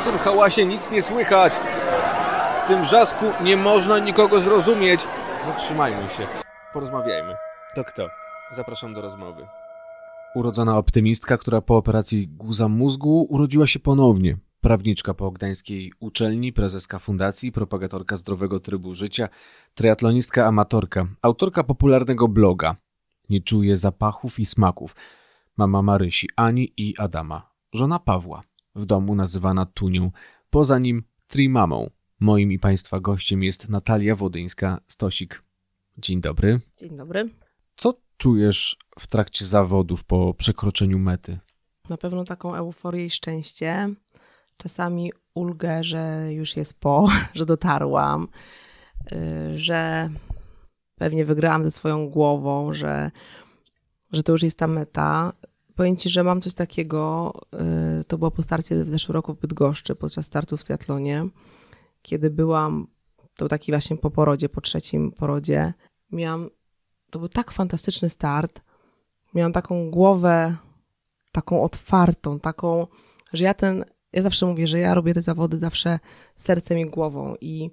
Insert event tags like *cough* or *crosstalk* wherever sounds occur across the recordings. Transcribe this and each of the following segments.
W tym hałasie nic nie słychać. W tym wrzasku nie można nikogo zrozumieć. Zatrzymajmy się. Porozmawiajmy. To kto? Zapraszam do rozmowy. Urodzona optymistka, która po operacji guza mózgu urodziła się ponownie. Prawniczka po gdańskiej uczelni, prezeska fundacji, propagatorka zdrowego trybu życia, triatlonistka amatorka, autorka popularnego bloga. Nie czuje zapachów i smaków. Mama Marysi, Ani i Adama. Żona Pawła, w domu nazywana Tunią, poza nim Trimamą. Moim i Państwa gościem jest Natalia Wodyńska-Stosik. Dzień dobry. Dzień dobry. Co czujesz w trakcie zawodów po przekroczeniu mety? Na pewno taką euforię i szczęście. Czasami ulgę, że już jest po, *laughs* że dotarłam, y, że pewnie wygrałam ze swoją głową, że, że to już jest ta meta. Powiem Ci, że mam coś takiego, y, to było po starcie w zeszłym roku w Bydgoszczy, podczas startu w triatlonie, kiedy byłam, to taki właśnie po porodzie, po trzecim porodzie, miałam, to był tak fantastyczny start, miałam taką głowę, taką otwartą, taką, że ja ten, ja zawsze mówię, że ja robię te zawody zawsze sercem i głową i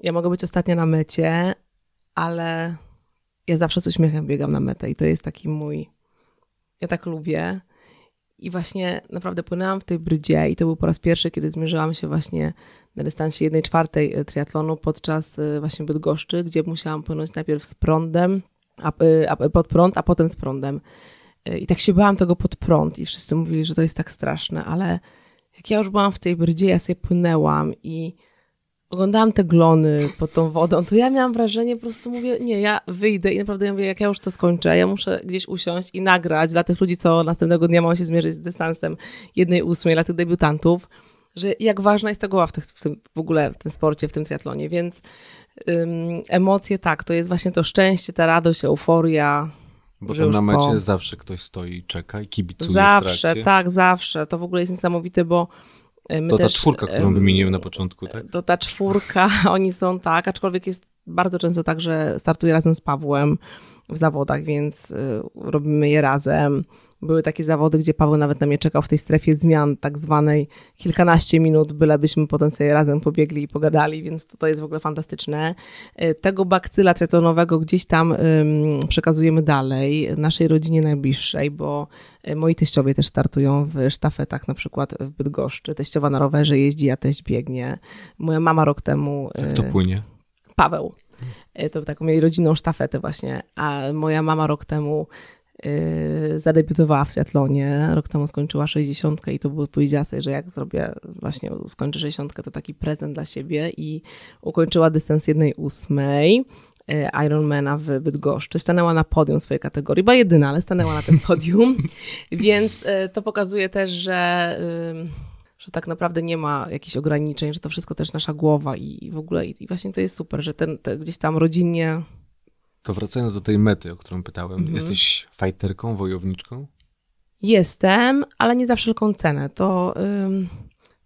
ja mogę być ostatnia na mecie, ale ja zawsze z uśmiechem biegam na metę i to jest taki mój, ja tak lubię. I właśnie naprawdę płynęłam w tej brydzie i to był po raz pierwszy, kiedy zmierzyłam się właśnie na dystansie 1 czwartej e, triatlonu podczas e, właśnie Bydgoszczy, gdzie musiałam płynąć najpierw z prądem, a, e, a, pod prąd, a potem z prądem. I tak się bałam tego pod prąd i wszyscy mówili, że to jest tak straszne, ale jak ja już byłam w tej brydzie, ja sobie płynęłam i oglądałam te glony pod tą wodą, to ja miałam wrażenie, po prostu mówię, nie, ja wyjdę i naprawdę ja mówię, jak ja już to skończę, ja muszę gdzieś usiąść i nagrać dla tych ludzi, co następnego dnia mają się zmierzyć z dystansem jednej ósmej, dla tych debiutantów, że jak ważna jest ta głowa w, tych, w, tym, w ogóle w tym sporcie, w tym triatlonie, więc ym, emocje tak, to jest właśnie to szczęście, ta radość, euforia, bo tam na mecie po... zawsze ktoś stoi i czeka i kibicuje Zawsze, tak, zawsze. To w ogóle jest niesamowite, bo my To też, ta czwórka, którą wymieniłem na początku, tak? To ta czwórka, *laughs* oni są tak, aczkolwiek jest bardzo często tak, że startuję razem z Pawłem w zawodach, więc y, robimy je razem. Były takie zawody, gdzie Paweł nawet na mnie czekał w tej strefie zmian, tak zwanej kilkanaście minut, bylebyśmy potem sobie razem pobiegli i pogadali, więc to, to jest w ogóle fantastyczne. E, tego bakcyla triatlonowego gdzieś tam przekazujemy dalej, naszej rodzinie najbliższej, bo e, moi teściowie też startują w sztafetach, na przykład w Bydgoszczy. Teściowa na rowerze jeździ, a teść biegnie. Moja mama rok temu... Jak to płynie? Paweł. To taką mieli rodzinną sztafetę właśnie, a moja mama rok temu zadebiutowała w triatlonie, rok temu skończyła 60 i to było, powiedziała sobie, że jak zrobię, właśnie skończę 60 to taki prezent dla siebie i ukończyła dystans 1,8 yy, Ironmana w Bydgoszczy. Stanęła na podium swojej kategorii, była jedyna, ale stanęła na tym *laughs* podium, więc yy, to pokazuje też, że że tak naprawdę nie ma jakichś ograniczeń, że to wszystko też nasza głowa i, w ogóle i, właśnie to jest super, że ten, te, gdzieś tam rodzinnie to wracając do tej mety, o którą pytałem, mhm. jesteś fajterką, wojowniczką? Jestem, ale nie za wszelką cenę. To ym,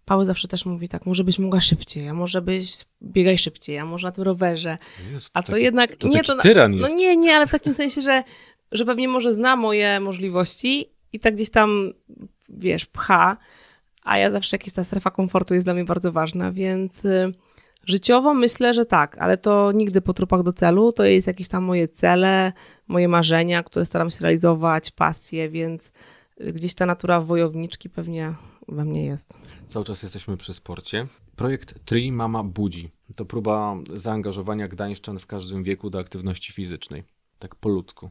Paweł zawsze też mówi tak, może byś mogła szybciej, a może byś biegaj szybciej, a może na tym rowerze. Jest, a to taki, jednak... To nie, to, tyran no jest. nie, nie, ale w takim sensie, że, że pewnie może zna moje możliwości i tak gdzieś tam, wiesz, pcha, a ja zawsze jakaś ta strefa komfortu jest dla mnie bardzo ważna, więc... Y, Życiowo myślę, że tak, ale to nigdy po trupach do celu. To jest jakieś tam moje cele, moje marzenia, które staram się realizować, pasje, więc gdzieś ta natura wojowniczki pewnie we mnie jest. Cały czas jesteśmy przy sporcie. Projekt Tri Mama Budzi to próba zaangażowania gdańszczan w każdym wieku do aktywności fizycznej. Tak po ludzku.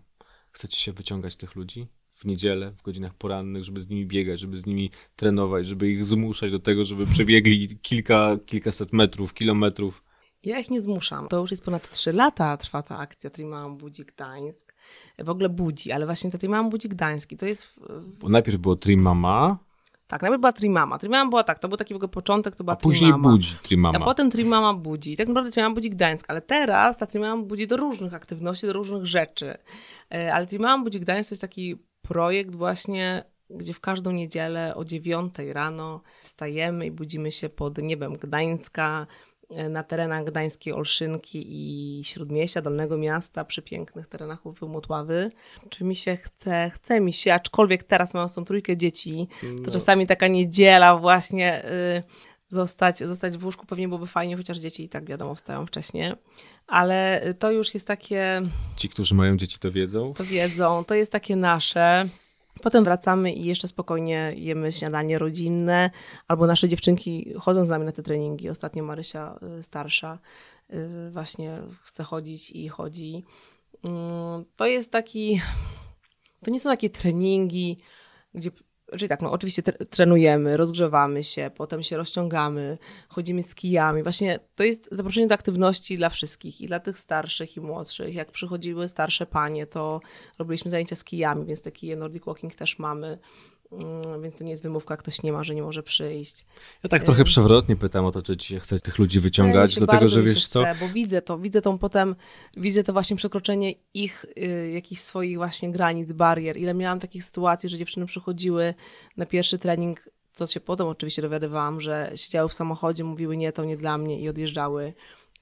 Chcecie się wyciągać tych ludzi? W niedzielę, w godzinach porannych, żeby z nimi biegać, żeby z nimi trenować, żeby ich zmuszać do tego, żeby przebiegli kilka, kilkaset metrów, kilometrów. Ja ich nie zmuszam. To już jest ponad 3 lata trwa ta akcja Trimałam Budzi Gdańsk. W ogóle budzi, ale właśnie ta Trimałam Budzi Gdański to jest... Bo najpierw było Trimama. Tak, najpierw była Trimama. Trimama była tak, to był taki ogóle początek, to była A później Trimama. Budzi Trimama. A potem Trimama Budzi. I tak naprawdę Trimama Budzi Gdańsk, ale teraz ta Trimama budzi do różnych aktywności, do różnych rzeczy. E, ale Trimama Budzi Gdańsk to jest taki projekt właśnie, gdzie w każdą niedzielę o dziewiątej rano wstajemy i budzimy się pod niebem Gdańska na terenach gdańskiej Olszynki i Śródmieścia, Dolnego Miasta, przy pięknych terenach Ływy Motławy. Czy mi się chce? Chce mi się, aczkolwiek teraz mam tą trójkę dzieci, to No. czasami taka niedziela właśnie y, zostać, zostać w łóżku pewnie byłoby fajnie, chociaż dzieci i tak wiadomo wstają wcześniej. Ale to już jest takie, Ci, którzy mają dzieci, to wiedzą. to wiedzą, to jest takie nasze. Potem wracamy i jeszcze spokojnie jemy śniadanie rodzinne, albo nasze dziewczynki chodzą z nami na te treningi. Ostatnio Marysia y, starsza y, właśnie chce chodzić i chodzi. Mm, To jest taki, to nie są takie treningi, gdzie, czyli tak, no oczywiście tre- trenujemy, rozgrzewamy się, potem się rozciągamy, chodzimy z kijami. Właśnie to jest zaproszenie do aktywności dla wszystkich, i dla tych starszych, i młodszych. Jak przychodziły starsze panie, to robiliśmy zajęcia z kijami, więc te kije Nordic Walking też mamy. Mm, Więc to nie jest wymówka, ktoś nie ma, że nie może przyjść. Ja tak trochę przewrotnie pytam o to, czy ci się chce tych ludzi wyciągać, się dlatego że wiesz co, chce, Bo widzę to, widzę tą potem, widzę to właśnie przekroczenie ich y, jakichś swoich właśnie granic, barier. Ile miałam takich sytuacji, że dziewczyny przychodziły na pierwszy trening, co się potem oczywiście dowiadywałam, że siedziały w samochodzie, mówiły nie, to nie dla mnie i odjeżdżały.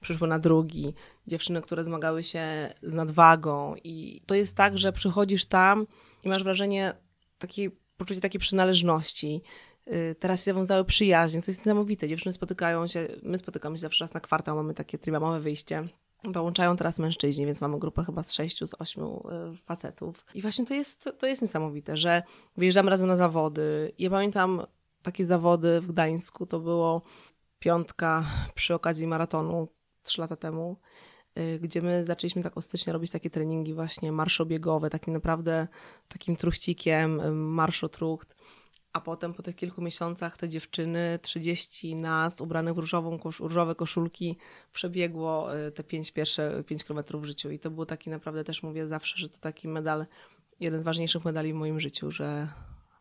Przyszły na drugi. Dziewczyny, które zmagały się z nadwagą i to jest tak, że przychodzisz tam i masz wrażenie takiej, poczucie takiej przynależności. Y, Teraz się zawiązały przyjaźnie, co jest niesamowite. Dziewczyny spotykają się, my spotykamy się zawsze raz na kwartał, mamy takie tribamowe wyjście. Dołączają teraz mężczyźni, więc mamy grupę chyba z sześciu, z ośmiu y, facetów. I właśnie to jest, to jest niesamowite, że wyjeżdżamy razem na zawody. Ja pamiętam takie zawody w Gdańsku, to było piątka przy okazji maratonu trzy lata temu, gdzie my zaczęliśmy tak ostatecznie robić takie treningi właśnie marszobiegowe, takim naprawdę takim truchcikiem, y, marszotrucht. A potem po tych kilku miesiącach te dziewczyny, 30 nas, ubranych w różową, różowe koszulki, przebiegło y, te pięć pierwsze 5 kilometrów w życiu. I to był taki naprawdę, też mówię zawsze, że to taki medal, jeden z ważniejszych medali w moim życiu, że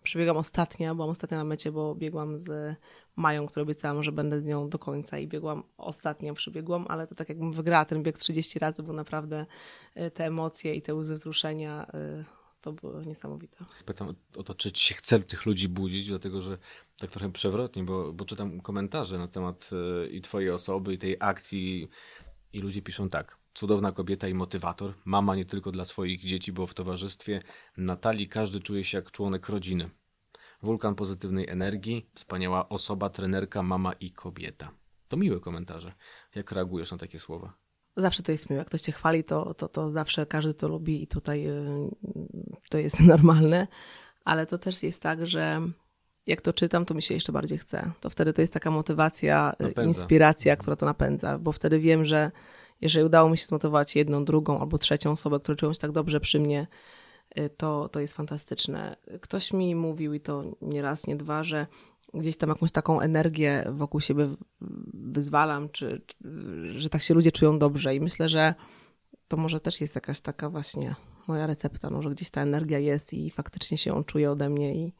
przebiegam ostatnia, byłam ostatnia na mecie, bo biegłam z Mają, której obiecałam, że będę z nią do końca i biegłam ostatnia, przebiegłam, ale to tak jakbym wygrała ten bieg 30 razy, bo naprawdę y, te emocje i te łzy wzruszenia y, to było niesamowite. pytam o to, czy się chce tych ludzi budzić, dlatego że tak trochę przewrotnie, bo, bo czytam komentarze na temat e, i twojej osoby, i tej akcji i ludzie piszą tak. Cudowna kobieta i motywator, mama nie tylko dla swoich dzieci, bo w towarzystwie Natalii każdy czuje się jak członek rodziny. Wulkan pozytywnej energii, wspaniała osoba, trenerka, mama i kobieta. To miłe komentarze. Jak reagujesz na takie słowa? Zawsze to jest miłe. Jak ktoś cię chwali, to, to, to zawsze każdy to lubi i tutaj y, to jest *laughs* normalne. Ale to też jest tak, że jak to czytam, to mi się jeszcze bardziej chce. To wtedy to jest taka motywacja, y, Napędza. inspiracja, która to napędza, bo wtedy wiem, że jeżeli udało mi się zmotywować jedną, drugą albo trzecią osobę, które czują się tak dobrze przy mnie, to, to jest fantastyczne. Ktoś mi mówił, i to nie raz, nie dwa, że gdzieś tam jakąś taką energię wokół siebie wyzwalam, czy, czy że tak się ludzie czują dobrze. I myślę, że to może też jest jakaś taka właśnie moja recepta, no, że gdzieś ta energia jest i faktycznie się ją czuje ode mnie i,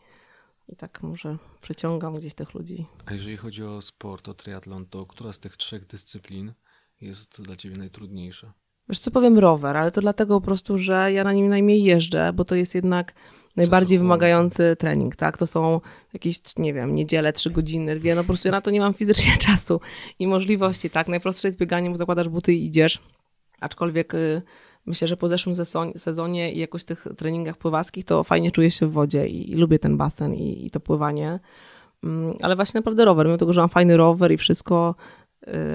i tak może przyciągam gdzieś tych ludzi. A jeżeli chodzi o sport, o triatlon, to która z tych trzech dyscyplin jest dla ciebie najtrudniejsza? Wiesz co, powiem rower, ale to dlatego po prostu, że ja na nim najmniej jeżdżę, bo to jest jednak najbardziej wymagający trening, tak? To są jakieś, nie wiem, niedziele, trzy godziny, dwie, no po prostu ja na to nie mam fizycznie *laughs* czasu i możliwości, tak? Najprostsze jest bieganie, bo zakładasz buty i idziesz, aczkolwiek y, myślę, że po zeszłym sezonie, i jakoś tych treningach pływackich to fajnie czuję się w wodzie i, i lubię ten basen i, i to pływanie, Mm, ale właśnie naprawdę rower, mimo tego, że mam fajny rower i wszystko,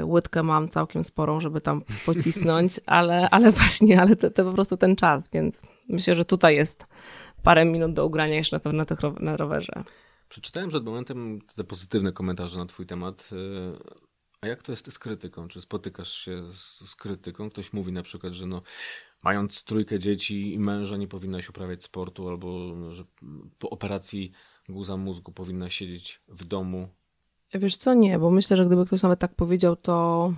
łydkę mam całkiem sporą, żeby tam pocisnąć, *laughs* ale, ale właśnie, ale to, to po prostu ten czas, więc myślę, że tutaj jest parę minut do ugrania jeszcze na pewno na, na rowerze. Przeczytałem przed momentem te pozytywne komentarze na twój temat. yy, A jak to jest z krytyką? Czy spotykasz się z, z krytyką? Ktoś mówi na przykład, że no, mając trójkę dzieci i męża nie powinnaś uprawiać sportu, albo że po operacji guza mózgu powinna siedzieć w domu. Wiesz co, nie, bo myślę, że gdyby ktoś nawet tak powiedział, to,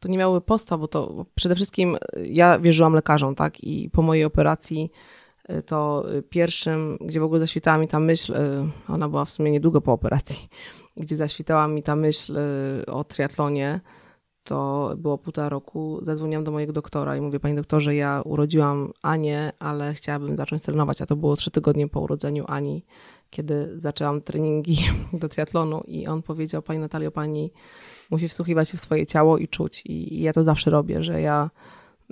to nie miałoby postaw, bo to przede wszystkim y, ja wierzyłam lekarzom, tak, i po mojej operacji y, to y, pierwszym, gdzie w ogóle zaświtała mi ta myśl, ona była w sumie niedługo po operacji, *laughs* gdzie zaświtała mi ta myśl o triatlonie, to było półtora roku, zadzwoniłam do mojego doktora i mówię, panie doktorze, ja urodziłam Anię, ale chciałabym zacząć trenować, a to było trzy tygodnie po urodzeniu Ani. Kiedy zaczęłam treningi *laughs* do triatlonu i on powiedział, pani Natalio, pani musi wsłuchiwać się w swoje ciało i czuć. I, i ja to zawsze robię, że ja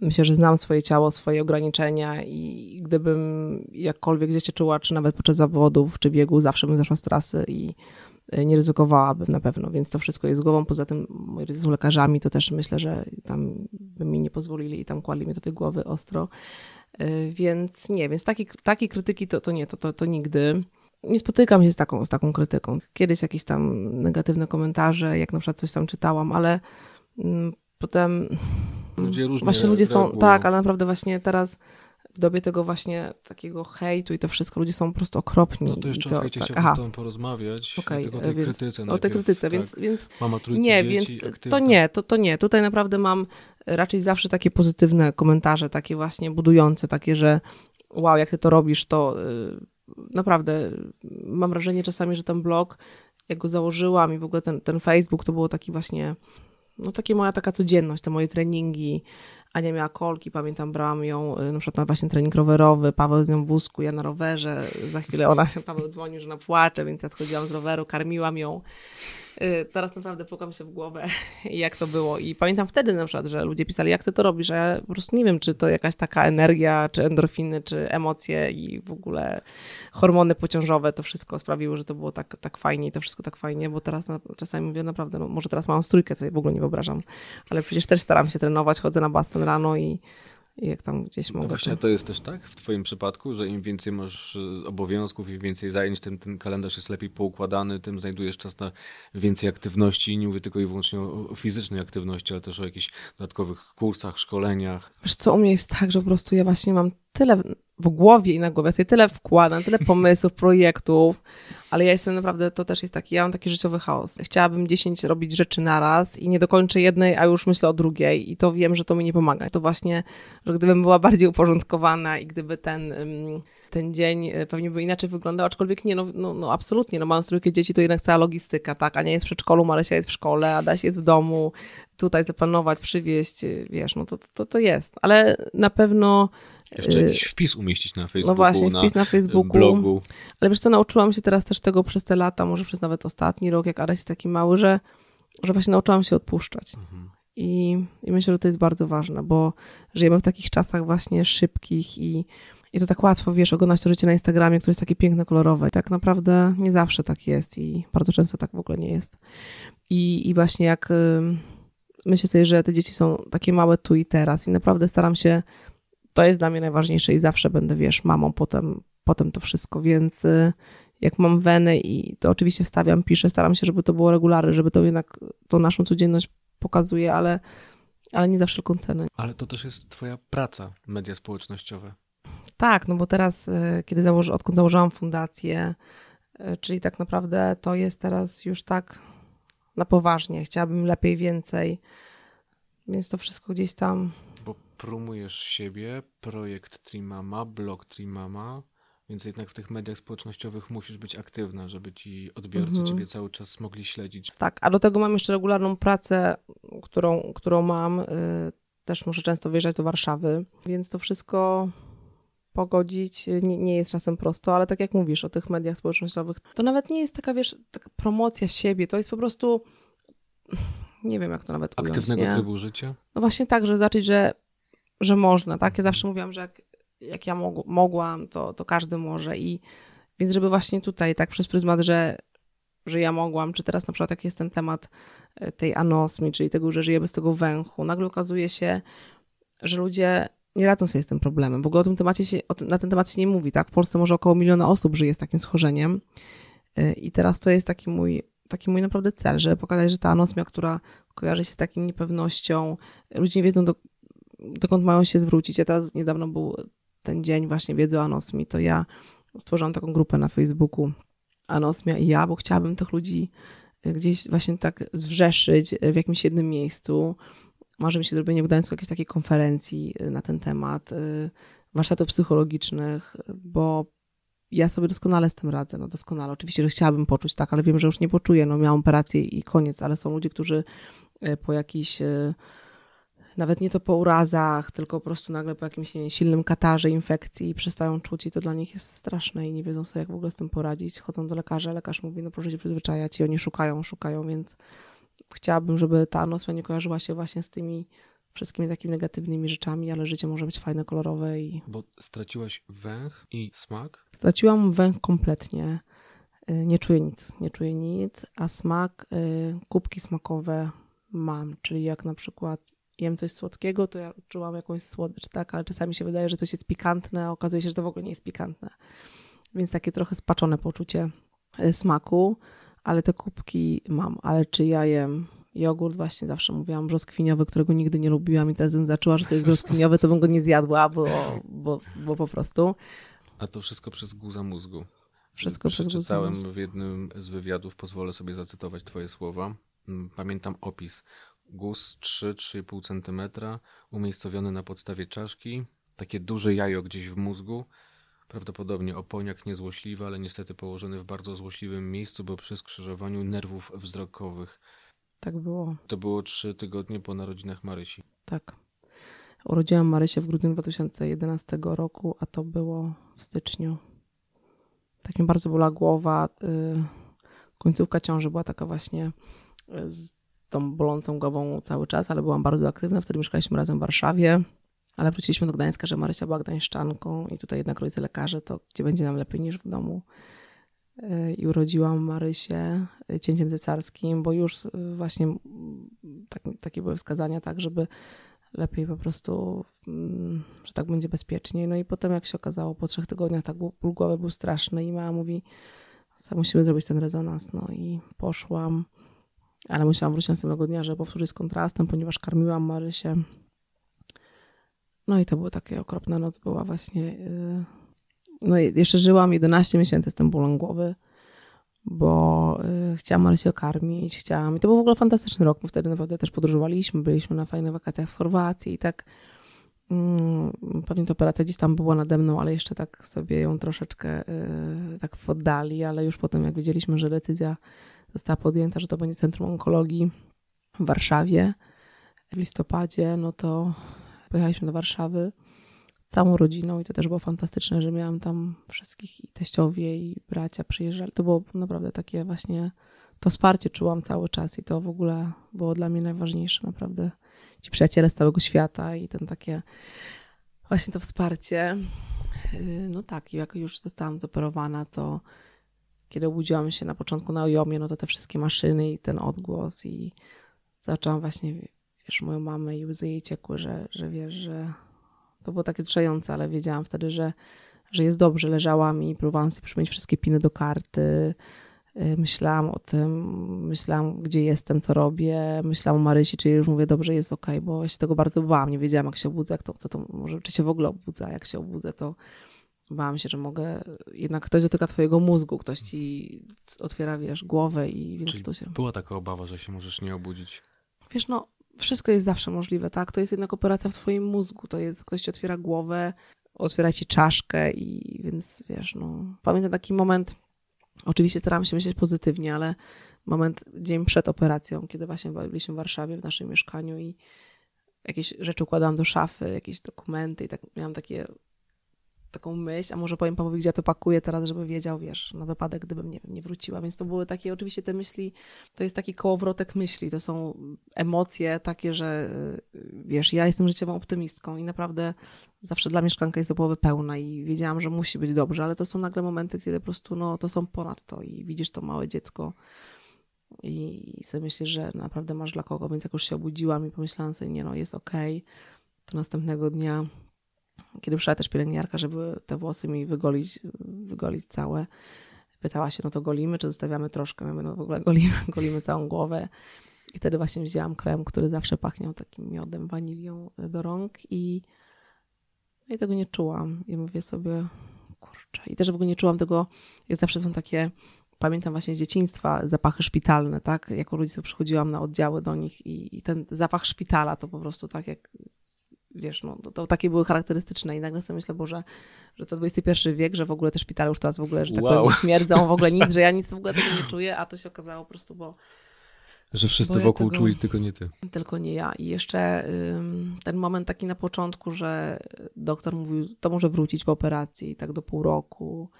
myślę, że znam swoje ciało, swoje ograniczenia i gdybym jakkolwiek gdzieś się czuła, czy nawet podczas zawodów, czy biegu, zawsze bym zeszła z trasy i y, nie ryzykowałabym na pewno, więc to wszystko jest głową. Poza tym z lekarzami to też myślę, że tam by mi nie pozwolili i tam kładli mi do tej głowy ostro. Y, więc nie, więc taki, takiej krytyki to, to nie, to, to, to nigdy. Nie spotykam się z taką, z taką krytyką. Kiedyś jakieś tam negatywne komentarze, jak na przykład coś tam czytałam, ale mm, potem Ludzie różnie właśnie ludzie są, reagują. tak, ale naprawdę właśnie teraz w dobie tego właśnie takiego hejtu i to wszystko, ludzie są po prostu okropni. No to jeszcze I o hejcie tak, chciałbym porozmawiać, okej, tylko o tej więc- krytyce o tej najpierw, krytyce, tak. więc, więc Mama trójki nie, dzieci, więc aktywna. to nie, to, to nie. Tutaj naprawdę mam raczej zawsze takie pozytywne komentarze, takie właśnie budujące, takie, że wow, jak ty to robisz, to y, naprawdę mam wrażenie czasami, że ten blog, jak go założyłam i w ogóle ten, ten Facebook, to było taki właśnie, no takie moja taka codzienność, te moje treningi. Ania miała kolki, pamiętam, brałam ją y, na przykład na właśnie trening rowerowy, Paweł z nią w wózku, ja na rowerze, za chwilę ona, *laughs* Paweł dzwonił, że ona płacze, więc ja schodziłam z roweru, karmiłam ją. Y, Teraz naprawdę pukam się w głowę, *laughs* jak to było. I pamiętam wtedy na przykład, że ludzie pisali, jak ty to robisz, a ja po prostu nie wiem, czy to jakaś taka energia, czy endorfiny, czy emocje i w ogóle hormony pociążowe, to wszystko sprawiło, że to było tak, tak fajnie i to wszystko tak fajnie, bo teraz na, czasami mówię naprawdę, no, może teraz mam strójkę, sobie w ogóle nie wyobrażam, ale przecież też staram się trenować, chodzę na basen rano i, i jak tam gdzieś No mogę. właśnie to... to jest też tak w twoim przypadku, że im więcej masz y, obowiązków, im więcej zajęć, tym ten kalendarz jest lepiej poukładany, tym znajdujesz czas na więcej aktywności. Nie mówię tylko i wyłącznie o, o fizycznej aktywności, ale też o jakichś dodatkowych kursach, szkoleniach. Wiesz co, u mnie jest tak, że po prostu ja właśnie mam tyle w- głowie i na głowie, ja sobie tyle wkładam, tyle pomysłów, projektów, ale ja jestem naprawdę, to też jest taki, ja mam taki życiowy chaos. Chciałabym 10 robić rzeczy naraz i nie dokończę jednej, a już myślę o drugiej i to wiem, że to mi nie pomaga. To właśnie, że gdybym była bardziej uporządkowana i gdyby ten... ten dzień y, pewnie by inaczej wyglądał, aczkolwiek nie, no, no, no absolutnie, no mając trójkę dzieci, to jednak cała logistyka, tak, Ania jest w przedszkolu, Marysia jest w szkole, Adaś jest w domu, tutaj zaplanować, przywieźć, y, wiesz, no to, to, to jest, ale na pewno Jeszcze Y, jakiś wpis umieścić na Facebooku, no właśnie, wpis na y, Facebooku. blogu. Ale wiesz co, nauczyłam się teraz też tego przez te lata, może przez nawet ostatni rok, jak Adaś jest taki mały, że, że właśnie nauczyłam się odpuszczać. Mhm. I, I myślę, że to jest bardzo ważne, bo żyjemy w takich czasach właśnie szybkich i, i to tak łatwo, wiesz, oglądać to życie na Instagramie, które jest takie piękne, kolorowe. I tak naprawdę nie zawsze tak jest i bardzo często tak w ogóle nie jest. I, i właśnie jak myślę sobie, że te dzieci są takie małe tu i teraz i naprawdę staram się, to jest dla mnie najważniejsze i zawsze będę, wiesz, mamą potem, potem to wszystko, więc y, jak mam weny i to oczywiście wstawiam, piszę, staram się, żeby to było regularne, żeby to jednak tą naszą codzienność pokazuje, ale, ale nie za wszelką cenę. Ale to też jest twoja praca, media społecznościowe. Tak, no bo teraz, y, kiedy założy, odkąd założyłam fundację, y, czyli tak naprawdę to jest teraz już tak na poważnie. Chciałabym lepiej, więcej, więc to wszystko gdzieś tam. Promujesz siebie, projekt Trimama, blog Trimama, więc jednak w tych mediach społecznościowych musisz być aktywna, żeby ci odbiorcy Mhm. ciebie cały czas mogli śledzić. Tak, a do tego mam jeszcze regularną pracę, którą, którą mam. y, Też muszę często wyjeżdżać do Warszawy, więc to wszystko pogodzić y, nie, nie jest czasem prosto, ale tak jak mówisz o tych mediach społecznościowych, to nawet nie jest taka, wiesz, taka promocja siebie, to jest po prostu, nie wiem jak to nawet Aktywnego trybu życia? No właśnie tak, że zacząć, że, że można, tak? Ja zawsze mówiłam, że jak, jak ja mog, mogłam, to, to każdy może i więc żeby właśnie tutaj tak przez pryzmat, że, że ja mogłam, czy teraz na przykład jak jest ten temat e, tej anosmii, czyli tego, że żyję bez tego węchu, nagle okazuje się, że ludzie nie radzą sobie z tym problemem. W ogóle o tym temacie się, na ten temat się nie mówi, tak? W Polsce może około miliona osób żyje z takim schorzeniem E, i teraz to jest taki mój, taki mój naprawdę cel, żeby pokazać, że ta anosmia, która kojarzy się z taką niepewnością, ludzie nie wiedzą, do, dokąd mają się zwrócić. Ja teraz niedawno był ten dzień właśnie wiedzy o anosmii, to ja stworzyłam taką grupę na Facebooku Anosmia i ja, bo chciałabym tych ludzi y, gdzieś właśnie tak zrzeszyć w jakimś jednym miejscu. Marzy mi się zrobienie w Gdańsku jakiejś takiej konferencji y, na ten temat, warsztatów psychologicznych, bo ja sobie doskonale z tym radzę, no doskonale. Oczywiście, że chciałabym poczuć tak, ale wiem, że już nie poczuję, no miałam operację i koniec, ale są ludzie, którzy po jakichś nawet nie to po urazach, tylko po prostu nagle po jakimś nie, silnym katarze, infekcji przestają czuć i to dla nich jest straszne i nie wiedzą sobie, jak w ogóle z tym poradzić. Chodzą do lekarza, lekarz mówi, no proszę się przyzwyczajać i oni szukają, szukają, więc chciałabym, żeby ta anosmia nie kojarzyła się właśnie z tymi wszystkimi takimi negatywnymi rzeczami, ale życie może być fajne, kolorowe i... Bo straciłaś węch i smak? Straciłam węch kompletnie. Y, nie czuję nic, nie czuję nic, a smak, y, kubki smakowe mam, czyli jak na przykład jem coś słodkiego, to ja czułam jakąś słodycz, tak, ale czasami się wydaje, że coś jest pikantne, a okazuje się, że to w ogóle nie jest pikantne. Więc takie trochę spaczone poczucie y, smaku, ale te kubki mam. Ale czy ja jem jogurt, właśnie zawsze mówiłam brzoskwiniowy, którego nigdy nie lubiłam i teraz bym zaczęła, że to jest brzoskwiniowy, *laughs* to bym go nie zjadła, bo, bo, bo po prostu. A to wszystko przez guza mózgu. Wszystko przez guza Przeczytałem mózgu. w jednym z wywiadów, pozwolę sobie zacytować twoje słowa. Mm, Pamiętam opis. Guz 3-3,5 cm, umiejscowiony na podstawie czaszki, takie duże jajo gdzieś w mózgu, prawdopodobnie oponiak niezłośliwy, ale niestety położony w bardzo złośliwym miejscu, bo przy skrzyżowaniu nerwów wzrokowych. Tak było, To było trzy tygodnie po narodzinach Marysi. tak. Urodziłam Marysię w grudniu 2011 roku, a to było w styczniu. Tak mi bardzo była głowa. y, Końcówka ciąży była taka właśnie y, tą bolącą głową cały czas, ale byłam bardzo aktywna. Wtedy mieszkaliśmy razem w Warszawie, ale wróciliśmy do Gdańska, że Marysia była gdańszczanką i tutaj jednak rodzice lekarze, to gdzie będzie nam lepiej niż w domu. Y, I urodziłam Marysię y, cięciem cesarskim, bo już y, właśnie tak, takie były wskazania, tak, żeby lepiej po prostu, mm, że tak będzie bezpieczniej. No i potem jak się okazało, po trzech tygodniach tak ból głowy był straszny i mama mówi, musimy zrobić ten rezonans. No i poszłam, ale musiałam wrócić następnego dnia, żeby powtórzyć z kontrastem, ponieważ karmiłam Marysię. No i to była takie okropna noc, była właśnie... Yy... No i jeszcze żyłam 11 miesięcy z tym bólem głowy, bo y, chciałam Marysię karmić, chciałam. I to był w ogóle fantastyczny rok, bo wtedy naprawdę też podróżowaliśmy, byliśmy na fajnych wakacjach w Chorwacji i tak mm, pewnie ta operacja gdzieś tam była nade mną, ale jeszcze tak sobie ją troszeczkę y, tak w oddali, ale już potem jak wiedzieliśmy, że decyzja została podjęta, że to będzie Centrum Onkologii w Warszawie w listopadzie, no to pojechaliśmy do Warszawy całą rodziną i to też było fantastyczne, że miałam tam wszystkich i teściowie i bracia przyjeżdżali. To było naprawdę takie właśnie, to wsparcie czułam cały czas i to w ogóle było dla mnie najważniejsze, naprawdę. Ci przyjaciele z całego świata i ten takie, właśnie to wsparcie. Yy, No tak, jak już zostałam zoperowana, to kiedy obudziłam się na początku na ojomie, no to te wszystkie maszyny i ten odgłos i zaczęłam właśnie, wiesz, moją mamę i łzy jej ciekły, że, że wiesz, że to było takie wzruszające, ale wiedziałam wtedy, że, że jest dobrze. Leżałam i próbowałam sobie przypomnieć wszystkie piny do karty. Yy, Myślałam o tym, myślałam, gdzie jestem, co robię. Myślałam o Marysi, czy już mówię, dobrze, jest okej, bo ja się tego bardzo bałam. Nie wiedziałam, jak się obudzę, jak to, co to może, czy się w ogóle obudza. Jak się obudzę, to bałam się, że mogę, jednak ktoś dotyka twojego mózgu, ktoś ci otwiera, wiesz, głowę i więc Czyli to się... była taka obawa, że się możesz nie obudzić. Wiesz, no, wszystko jest zawsze możliwe, tak? To jest jednak operacja w twoim mózgu. To jest, ktoś ci otwiera głowę, otwiera ci czaszkę i więc, wiesz, no... Pamiętam taki moment, oczywiście starałam się myśleć pozytywnie, ale moment dzień przed operacją, kiedy właśnie byliśmy w Warszawie, w naszym mieszkaniu i jakieś rzeczy układałam do szafy, jakieś dokumenty i tak miałam takie taką myśl, a może powiem Pawłowi, gdzie ja to pakuję teraz, żeby wiedział, wiesz, na wypadek, gdybym, nie nie wróciła. Więc to były takie, oczywiście te myśli, to jest taki kołowrotek myśli, to są emocje takie, że y, wiesz, ja jestem życiową optymistką i naprawdę zawsze dla mnie szklanka jest do połowy pełna i wiedziałam, że musi być dobrze, ale to są nagle momenty, kiedy po prostu, no, to są ponad to i widzisz to małe dziecko i sobie myślisz, że naprawdę masz dla kogo, więc jak już się obudziłam i pomyślałam sobie, nie no, jest okej, to następnego dnia kiedy przyszła też pielęgniarka, żeby te włosy mi wygolić, wygolić całe. Pytała się, no to golimy, czy zostawiamy troszkę? Ja mówię, no w ogóle golimy, *laughs* golimy całą głowę. I wtedy właśnie wzięłam krem, który zawsze pachniał takim miodem, wanilią do rąk i, no i tego nie czułam. I mówię sobie, kurczę. I też w ogóle nie czułam tego, jak zawsze są takie, pamiętam właśnie z dzieciństwa, zapachy szpitalne, tak? Jako rodziców przychodziłam na oddziały do nich i, i ten zapach szpitala to po prostu tak jak wiesz, no, to, to takie były charakterystyczne i nagle sobie myślę, Boże, że to XXI wiek, że w ogóle te szpitale już teraz w ogóle, że tak Wow. powiem, śmierdzą, w ogóle nic, że ja nic w ogóle tego nie *laughs* czuję, a to się okazało po prostu, bo Że wszyscy Bo ja wokół tego- czuli, tylko nie ty. Tylko nie ja. I jeszcze ym, ten moment taki na początku, że doktor mówił, to może wrócić po operacji, tak do pół roku.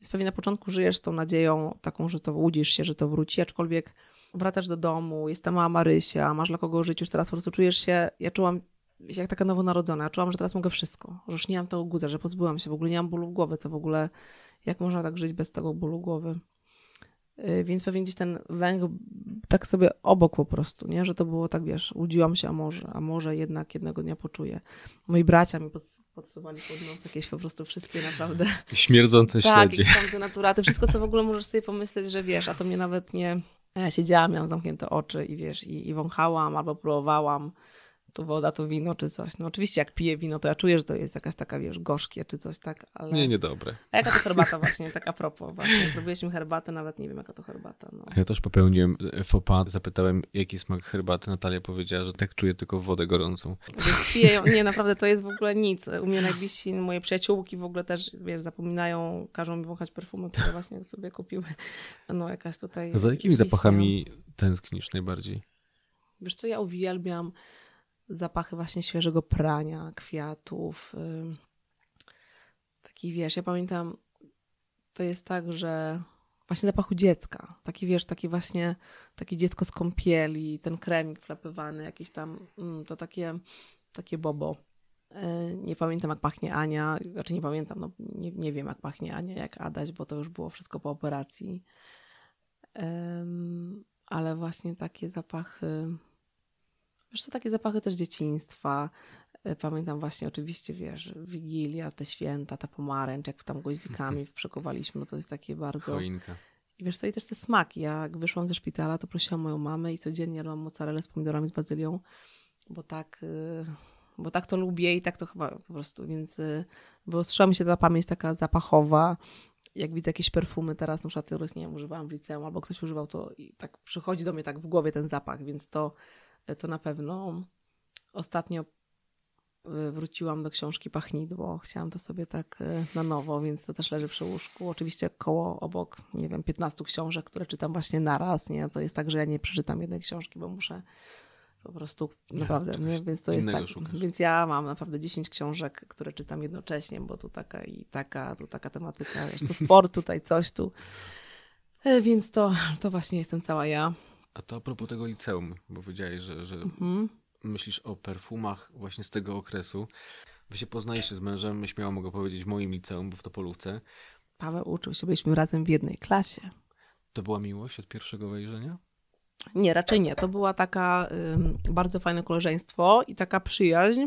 Więc pewnie na początku żyjesz z tą nadzieją taką, że to łudzisz się, że to wróci, aczkolwiek wracasz do domu, jest ta mała Marysia, masz dla kogo żyć, już teraz po prostu czujesz się, ja czułam jak taka nowonarodzona, czułam, że teraz mogę wszystko, że już nie mam tego guza, że pozbyłam się, w ogóle nie mam bólu w głowie, co w ogóle, jak można tak żyć bez tego bólu głowy. Y, Więc pewnie gdzieś ten węch tak sobie obok po prostu, nie? Że to było tak, wiesz, łudziłam się, a może, a może jednak jednego dnia poczuję. Moi bracia mi pod, podsuwali pod nos jakieś po prostu wszystkie naprawdę *laughs* Śmierdzące tak, śledzie. jakieś tam denaturaty, wszystko, co w ogóle możesz sobie pomyśleć, że wiesz, a to mnie nawet nie... Ja siedziałam, miałam zamknięte oczy i wiesz, i, i wąchałam albo próbowałam tu woda, tu wino czy coś. No oczywiście jak piję wino, to ja czuję, że to jest jakaś taka, wiesz, gorzkie czy coś tak, ale... Nie, niedobre. A jaka to herbata właśnie, tak a propos właśnie. Zrobiliśmy herbatę, nawet nie wiem jaka to herbata, no. Ja też popełniłem faux pas. Zapytałem, jaki smak herbaty. Natalia powiedziała, że tak czuje tylko wodę gorącą. Więc piję ją. Nie, naprawdę to jest w ogóle nic. U mnie najbliżsi, moje przyjaciółki w ogóle też, wiesz, zapominają, każą mi wąchać perfumy, które właśnie sobie kupiły. No jakaś tutaj... Za jakimi wiśnia. zapachami tęsknisz najbardziej? Wiesz co, ja uwielbiam zapachy właśnie świeżego prania, kwiatów. Taki, wiesz, ja pamiętam, to jest tak, że właśnie zapachu dziecka. Taki, wiesz, taki właśnie, takie dziecko z kąpieli, ten kremik wlepywany, jakiś tam, mm, to takie, takie bobo. Y, Nie pamiętam, jak pachnie Ania. Znaczy, nie pamiętam, no, nie, nie wiem, jak pachnie Ania, jak Adaś, bo to już było wszystko po operacji. Ym, ale właśnie takie zapachy. Wiesz, to takie zapachy też dzieciństwa. Y, Pamiętam właśnie, oczywiście, wiesz, Wigilia, te święta, ta pomarańcz, jak tam goździkami przekuwaliśmy, no to jest takie bardzo. Choinka. I wiesz co, i też te smaki. Ja Jak wyszłam ze szpitala, to prosiłam moją mamę i codziennie jadłam mozzarellę z pomidorami, z bazylią, bo tak, y, bo tak to lubię i tak to chyba po prostu, więc y, wyostrzyła mi się ta pamięć taka zapachowa. Jak widzę jakieś perfumy teraz, na przykład, których nie wiem, używałam w liceum, albo ktoś używał, to i tak przychodzi do mnie tak w głowie ten zapach, więc to, to na pewno. Ostatnio y, wróciłam do książki Pachnidło. Chciałam to sobie tak y, na nowo, więc to też leży przy łóżku. Oczywiście koło, obok, nie wiem, 15 książek, które czytam właśnie naraz, nie? To jest tak, że ja nie przeczytam jednej książki, bo muszę po prostu naprawdę, nie? więc to jest tak. szukasz. Więc ja mam naprawdę 10 książek, które czytam jednocześnie, bo tu taka i taka, tu taka tematyka, wiesz, tu sport, tutaj coś, tu. E, Więc to, to właśnie jestem cała ja. A to a propos tego liceum, bo powiedziałeś, że, że Mhm. myślisz o perfumach właśnie z tego okresu. Wy się poznaliście z mężem, my śmiało mogę powiedzieć w moim liceum, bo w Topolówce. Paweł uczył się, byliśmy razem w jednej klasie. To była miłość od pierwszego wejrzenia? Nie, raczej nie. To była taka ym, bardzo fajne koleżeństwo i taka przyjaźń.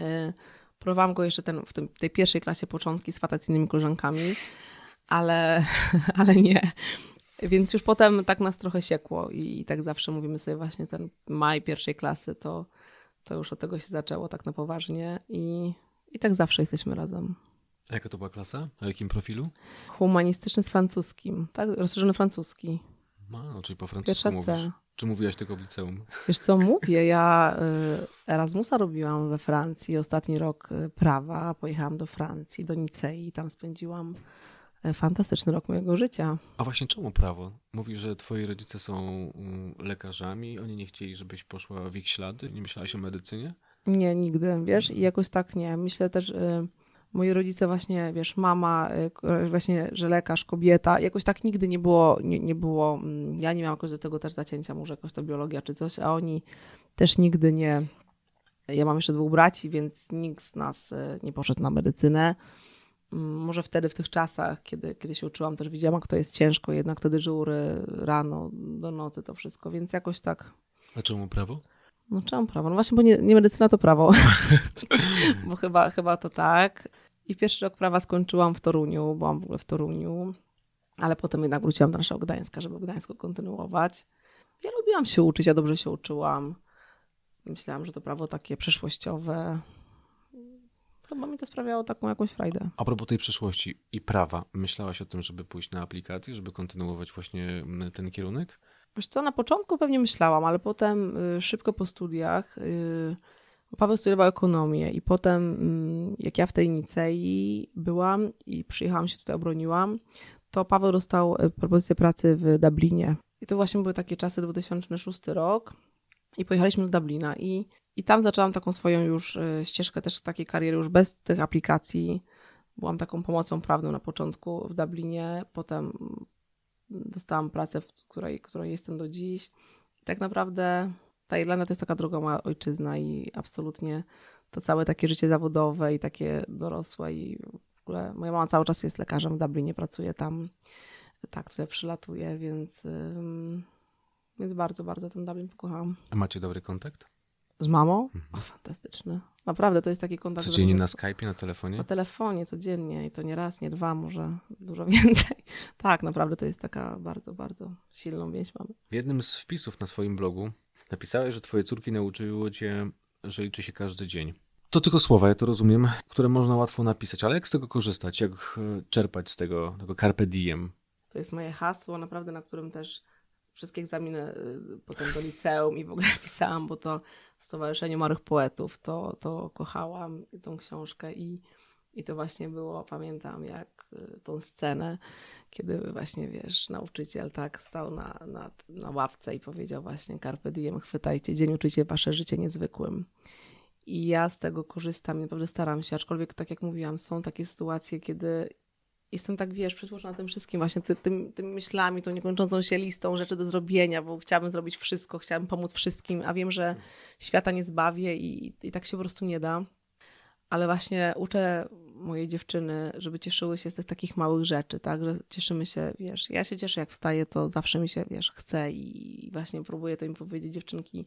Y, próbowałam go jeszcze ten, w tym, tej pierwszej klasie początki z fatacyjnymi koleżankami, ale, *laughs* ale nie. Więc już potem tak nas trochę siekło i, i tak zawsze mówimy sobie właśnie ten maj pierwszej klasy, to, to już od tego się zaczęło tak na poważnie i, i tak zawsze jesteśmy razem. A jaka to była klasa? A jakim profilu? Humanistyczny z francuskim, tak? Rozszerzony francuski. A, czyli po francusku Pierwsza mówisz. C. Czy mówiłaś tylko w liceum? *laughs* Wiesz co mówię, ja y, Erasmusa robiłam we Francji, ostatni rok y, prawa, pojechałam do Francji, do Nicei i tam spędziłam fantastyczny rok mojego życia. A właśnie czemu prawo? Mówisz, że twoi rodzice są mm, lekarzami, oni nie chcieli, żebyś poszła w ich ślady? Nie myślałaś o medycynie? Nie, nigdy, wiesz, i jakoś tak nie. Myślę też, y, moi rodzice właśnie, wiesz, mama, y, właśnie, że lekarz, kobieta, jakoś tak nigdy nie było, nie, nie było, mm, ja nie miałam jakoś do tego też zacięcia, może jakoś to biologia czy coś, a oni też nigdy nie, ja mam jeszcze dwóch braci, więc nikt z nas y, nie poszedł na medycynę. Może wtedy w tych czasach, kiedy, kiedy się uczyłam, też widziałam, jak to jest ciężko, jednak te dyżury rano do nocy, to wszystko, więc jakoś tak A czemu prawo? no czemu prawo? No właśnie, bo nie, nie medycyna to prawo. *laughs* bo chyba, chyba to tak. I pierwszy rok prawa skończyłam w Toruniu, byłam w ogóle w Toruniu, ale potem jednak wróciłam do naszego Gdańska, żeby w Gdańsku kontynuować. Ja lubiłam się uczyć, ja dobrze się uczyłam. Myślałam, że to prawo takie przyszłościowe. Chyba mi to sprawiało taką jakąś frajdę. A propos tej przyszłości i prawa, myślałaś o tym, żeby pójść na aplikację, żeby kontynuować właśnie mm, ten kierunek? Wiesz co, na początku pewnie myślałam, ale potem y, szybko po studiach y, Paweł studiował ekonomię i potem mm, jak ja w tej Nicei byłam i przyjechałam się tutaj, obroniłam, to Paweł dostał y, propozycję pracy w Dublinie I to właśnie były takie czasy 2006 rok. I pojechaliśmy do Dublina i, i tam zaczęłam taką swoją już y, ścieżkę też takiej kariery już bez tych aplikacji. Byłam taką pomocą prawną na początku w Dublinie, potem dostałam pracę, w której, której jestem do dziś. I tak naprawdę ta Irlandia to jest taka druga moja ojczyzna i absolutnie to całe takie życie zawodowe i takie dorosłe i w ogóle moja mama cały czas jest lekarzem w Dublinie, pracuje tam, tak tutaj przylatuje, więc, więc bardzo, bardzo ten Dublin pokochałam. A macie dobry kontakt? Z mamą? Mhm. O, fantastyczny. Naprawdę, to jest taki kontakt. Codziennie na Skype'ie, na telefonie? Na telefonie, codziennie i to nie raz, nie dwa, może dużo *laughs* więcej. Tak, naprawdę to jest taka bardzo, bardzo silną więź mamy. W jednym z wpisów na swoim blogu napisałeś, że twoje córki nauczyły cię, że liczy się każdy dzień. To tylko słowa, ja to rozumiem, które można łatwo napisać, ale jak z tego korzystać? Jak e, czerpać z tego, tego carpe diem? To jest moje hasło, naprawdę, na którym też wszystkie egzaminy y, potem do liceum i w ogóle *laughs* pisałam, bo to w Stowarzyszeniu Małych Poetów to, to kochałam tą książkę i, i to właśnie było, pamiętam jak y, tą scenę, kiedy właśnie, wiesz, nauczyciel tak stał na, na, na ławce i powiedział właśnie Carpe diem, chwytajcie, dzień uczycie wasze życie niezwykłym. I ja z tego korzystam, naprawdę staram się, aczkolwiek tak jak mówiłam, są takie sytuacje, kiedy jestem tak, wiesz, przytłoczona tym wszystkim, właśnie ty, tym, tymi myślami, tą niekończącą się listą rzeczy do zrobienia, bo chciałabym zrobić wszystko, chciałabym pomóc wszystkim, a wiem, że świata nie zbawię i, i tak się po prostu nie da. Ale właśnie uczę moje dziewczyny, żeby cieszyły się z tych takich małych rzeczy, tak, że cieszymy się, wiesz, ja się cieszę jak wstaję, to zawsze mi się, wiesz, chce i właśnie próbuję to im powiedzieć, dziewczynki,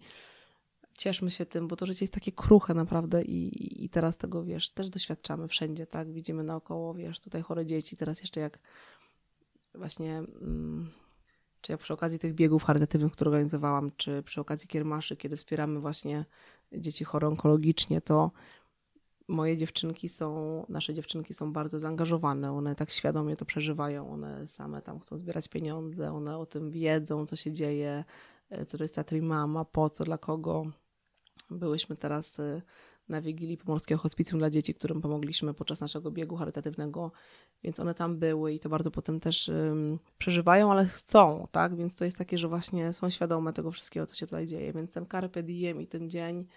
cieszmy się tym, bo to życie jest takie kruche naprawdę i, i teraz tego, wiesz, też doświadczamy wszędzie, tak? Widzimy naokoło, wiesz, tutaj chore dzieci, teraz jeszcze jak właśnie, mm, czy jak przy okazji tych biegów charytatywnych, które organizowałam, czy przy okazji kiermaszy, kiedy wspieramy właśnie dzieci chore onkologicznie, to moje dziewczynki są, nasze dziewczynki są bardzo zaangażowane, one tak świadomie to przeżywają, one same tam chcą zbierać pieniądze, one o tym wiedzą, co się dzieje, co to jest ta Mama, po co, dla kogo. Byłyśmy teraz y, na Wigilii Pomorskiego Hospicjum dla Dzieci, którym pomogliśmy podczas naszego biegu charytatywnego, więc one tam były i to bardzo potem też um, przeżywają, ale chcą, tak? Więc to jest takie, że właśnie są świadome tego wszystkiego, co się tutaj dzieje. Więc ten carpe diem i ten dzień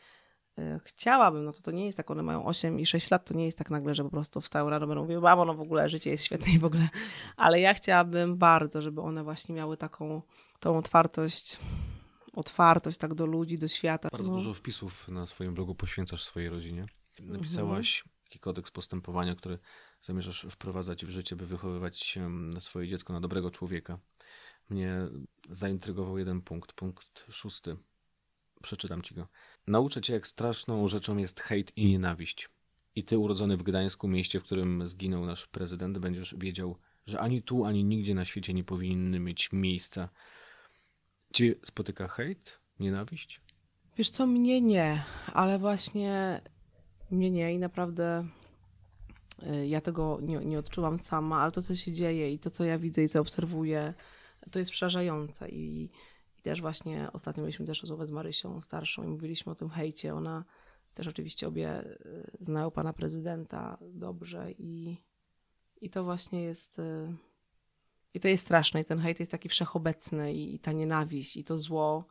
y, chciałabym, no to to nie jest tak, one mają 8 i 6 lat, to nie jest tak nagle, że po prostu wstają rano, będą mówiły, mamo, no w ogóle życie jest świetne i w ogóle, ale ja chciałabym bardzo, żeby one właśnie miały taką tą otwartość otwartość tak do ludzi, do świata. Bardzo no. dużo wpisów na swoim blogu poświęcasz swojej rodzinie. Napisałaś mhm. taki kodeks postępowania, który zamierzasz wprowadzać w życie, by wychowywać swoje dziecko na dobrego człowieka. Mnie zaintrygował jeden punkt, punkt szósty. Przeczytam ci go. Nauczę cię, jak straszną rzeczą jest hejt i nienawiść. I ty, urodzony w Gdańsku, mieście, w którym zginął nasz prezydent, będziesz wiedział, że ani tu, ani nigdzie na świecie nie powinny mieć miejsca Cię spotyka hejt, nienawiść? Wiesz co, mnie nie, ale właśnie mnie nie i naprawdę y, ja tego nie, nie odczuwam sama, ale to, co się dzieje i to, co ja widzę i co obserwuję, to jest przerażające i, i też właśnie ostatnio mieliśmy też rozmowę z Marysią starszą i mówiliśmy o tym hejcie. Ona też oczywiście obie y, znają pana prezydenta dobrze i, i to właśnie jest y, i to jest straszne i ten hejt jest taki wszechobecny i, i ta nienawiść i to zło,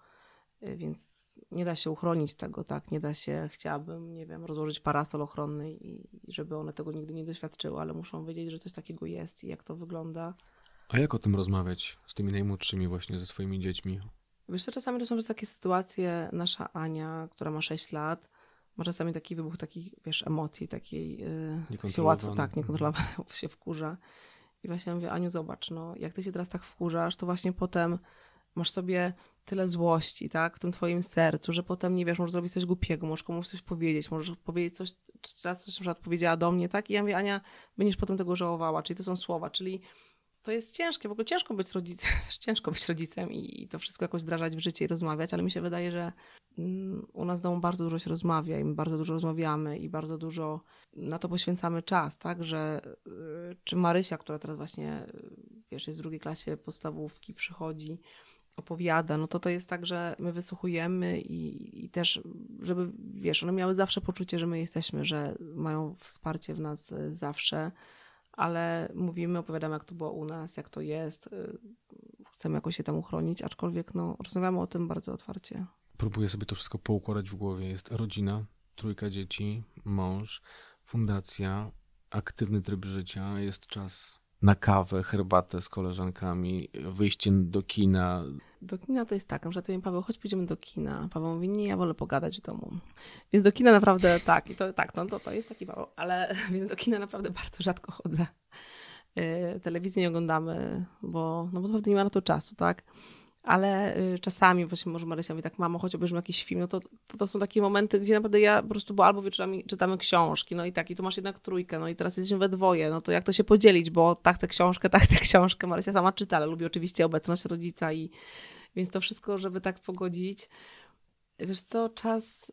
y, więc nie da się uchronić tego, tak? Nie da się, chciałabym, nie wiem, rozłożyć parasol ochronny i, i żeby one tego nigdy nie doświadczyły, ale muszą wiedzieć, że coś takiego jest i jak to wygląda. A jak o tym rozmawiać z tymi najmłodszymi właśnie, ze swoimi dziećmi? Wiesz, czasami to są takie sytuacje, nasza Ania, która ma 6 lat, ma czasami taki wybuch takich, wiesz, emocji, takiej, yy, się łatwo, tak, niekontrolowane, się wkurza. I właśnie mówię, Aniu, zobacz, no, jak ty się teraz tak wkurzasz, to właśnie potem masz sobie tyle złości, tak, w tym twoim sercu, że potem, nie wiesz, możesz zrobić coś głupiego, możesz komuś coś powiedzieć, możesz powiedzieć coś, raz coś na przykład powiedziała do mnie, tak, i ja mówię, Ania, będziesz potem tego żałowała, czyli to są słowa, czyli to jest ciężkie, w ogóle ciężko być rodzicem, *laughs* ciężko być rodzicem i, to wszystko jakoś wdrażać w życie i rozmawiać, ale mi się wydaje, że mm, u nas w domu bardzo dużo się rozmawia i my bardzo dużo rozmawiamy i bardzo dużo na to poświęcamy czas, tak, że y, czy Marysia, która teraz właśnie, y, wiesz, jest w drugiej klasie podstawówki, przychodzi, opowiada, no to to jest tak, że my wysłuchujemy i, i też, żeby, wiesz, one miały zawsze poczucie, że my jesteśmy, że mają wsparcie w nas y, zawsze, ale mówimy, opowiadamy, jak to było u nas, jak to jest. chcemy jakoś się tam uchronić, aczkolwiek no, rozmawiamy o tym bardzo otwarcie. Próbuję sobie to wszystko poukładać w głowie. Jest rodzina, trójka dzieci, mąż, fundacja, aktywny tryb życia, jest czas na kawę, herbatę z koleżankami, wyjście do kina. Do kina to jest tak, że to Paweł, chodź pójdziemy do kina. Paweł mówi, nie, ja wolę pogadać w domu. Więc do kina naprawdę *laughs* tak, i to tak, no to, to jest taki Paweł, ale *laughs* więc do kina naprawdę bardzo rzadko chodzę. Yy, telewizji nie oglądamy, bo, no bo naprawdę nie ma na to czasu, tak? Ale y, czasami właśnie może Marysia mówi tak, mamo, choć obejrzymy jakiś film, no to, to, to są takie momenty, gdzie naprawdę ja po prostu, bo albo wieczorami czytamy książki, no i tak, i tu masz jednak trójkę, no i teraz jesteśmy we dwoje, no to jak to się podzielić, bo ta chce książkę, ta chce książkę, Marysia sama czyta, ale lubi oczywiście obecność rodzica i więc to wszystko, żeby tak pogodzić. Wiesz co, czas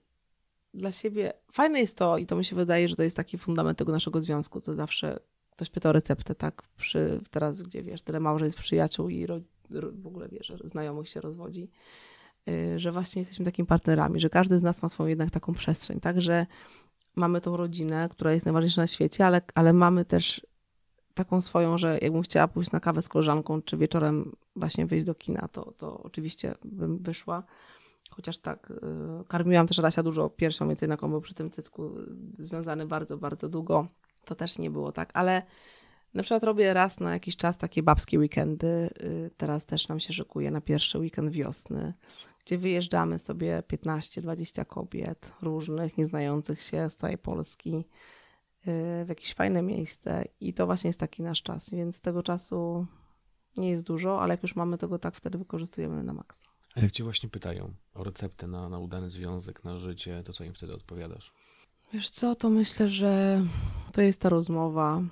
dla siebie, fajne jest to i to mi się wydaje, że to jest taki fundament tego naszego związku, co zawsze ktoś pyta o receptę, tak, przy, teraz, gdzie wiesz, tyle małżeństw, przyjaciół i rodziców, w ogóle wie, że znajomych się rozwodzi, y, że właśnie jesteśmy takimi partnerami, że każdy z nas ma swoją jednak taką przestrzeń, tak, że mamy tą rodzinę, która jest najważniejsza na świecie, ale, ale mamy też taką swoją, że jakbym chciała pójść na kawę z koleżanką, czy wieczorem właśnie wyjść do kina, to, to oczywiście bym wyszła. Chociaż tak, y, karmiłam też Adasia dużo piersią, więc jednak on był przy tym cycku związany bardzo, bardzo długo. To też nie było tak, ale na przykład robię raz na jakiś czas takie babskie weekendy. Y, teraz też nam się szykuje na pierwszy weekend wiosny, gdzie wyjeżdżamy sobie 15-20 kobiet różnych, nieznających się z całej Polski y, w jakieś fajne miejsce. I to właśnie jest taki nasz czas, więc tego czasu nie jest dużo, ale jak już mamy tego tak, wtedy wykorzystujemy na maksa. A jak cię właśnie pytają o receptę na, na udany związek, na życie, to co im wtedy odpowiadasz? Wiesz co, to myślę, że to jest ta rozmowa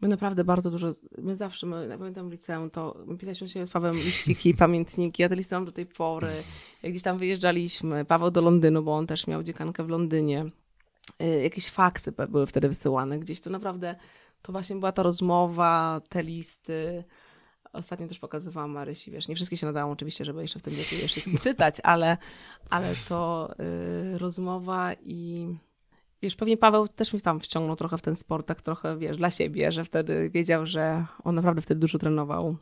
My naprawdę bardzo dużo, my zawsze, my, pamiętam w liceum, to my pisaliśmy się z Pawłem liściki, *laughs* pamiętniki, ja to listowałam do tej pory. Jak gdzieś tam wyjeżdżaliśmy, Paweł do Londynu, bo on też miał dziekankę w Londynie. Y, jakieś faksy były wtedy wysyłane gdzieś, to naprawdę, to właśnie była ta rozmowa, te listy. Ostatnio też pokazywałam Marysi, wiesz, nie wszystkie się nadają oczywiście, żeby jeszcze w tym wieku je wszystkie czytać, ale, ale to y, rozmowa i Wiesz, pewnie Paweł też mnie tam wciągnął trochę w ten sport, tak trochę, wiesz, dla siebie, że wtedy wiedział, że on naprawdę wtedy dużo trenował.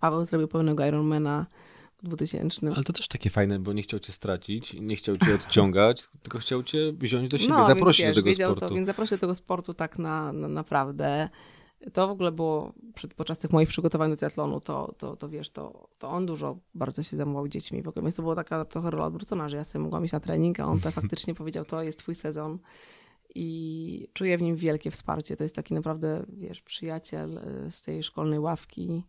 Paweł zrobił pełnego Ironmana w 2000. Ale to też takie fajne, bo nie chciał cię stracić, nie chciał cię odciągać, *laughs* tylko chciał cię wziąć do siebie, no, zaprosić więc, do tego wiedział sportu. Co, więc zaprosił do tego sportu tak na, na naprawdę. To w ogóle było przy, podczas tych moich przygotowań do triatlonu, to, to, to wiesz, to, to on dużo bardzo się zajmował dziećmi w ogóle. Więc to była taka trochę rola odwrócona, że ja sobie mogłam iść na trening, a on to faktycznie *laughs* powiedział, to jest twój sezon i czuję w nim wielkie wsparcie. To jest taki naprawdę, wiesz, przyjaciel y, z tej szkolnej ławki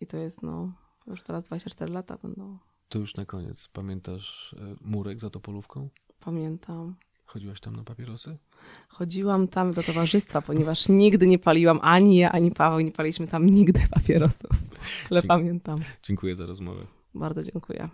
i to jest, no, już teraz 24 lata będą. To już na koniec. Pamiętasz e, murek za Topolówką? Pamiętam. Chodziłaś tam na papierosy? Chodziłam tam do towarzystwa, ponieważ nigdy nie paliłam, ani ja, ani Paweł nie paliśmy tam nigdy papierosów. *laughs* Ale Dzie pamiętam. Dziękuję za rozmowę. Bardzo dziękuję.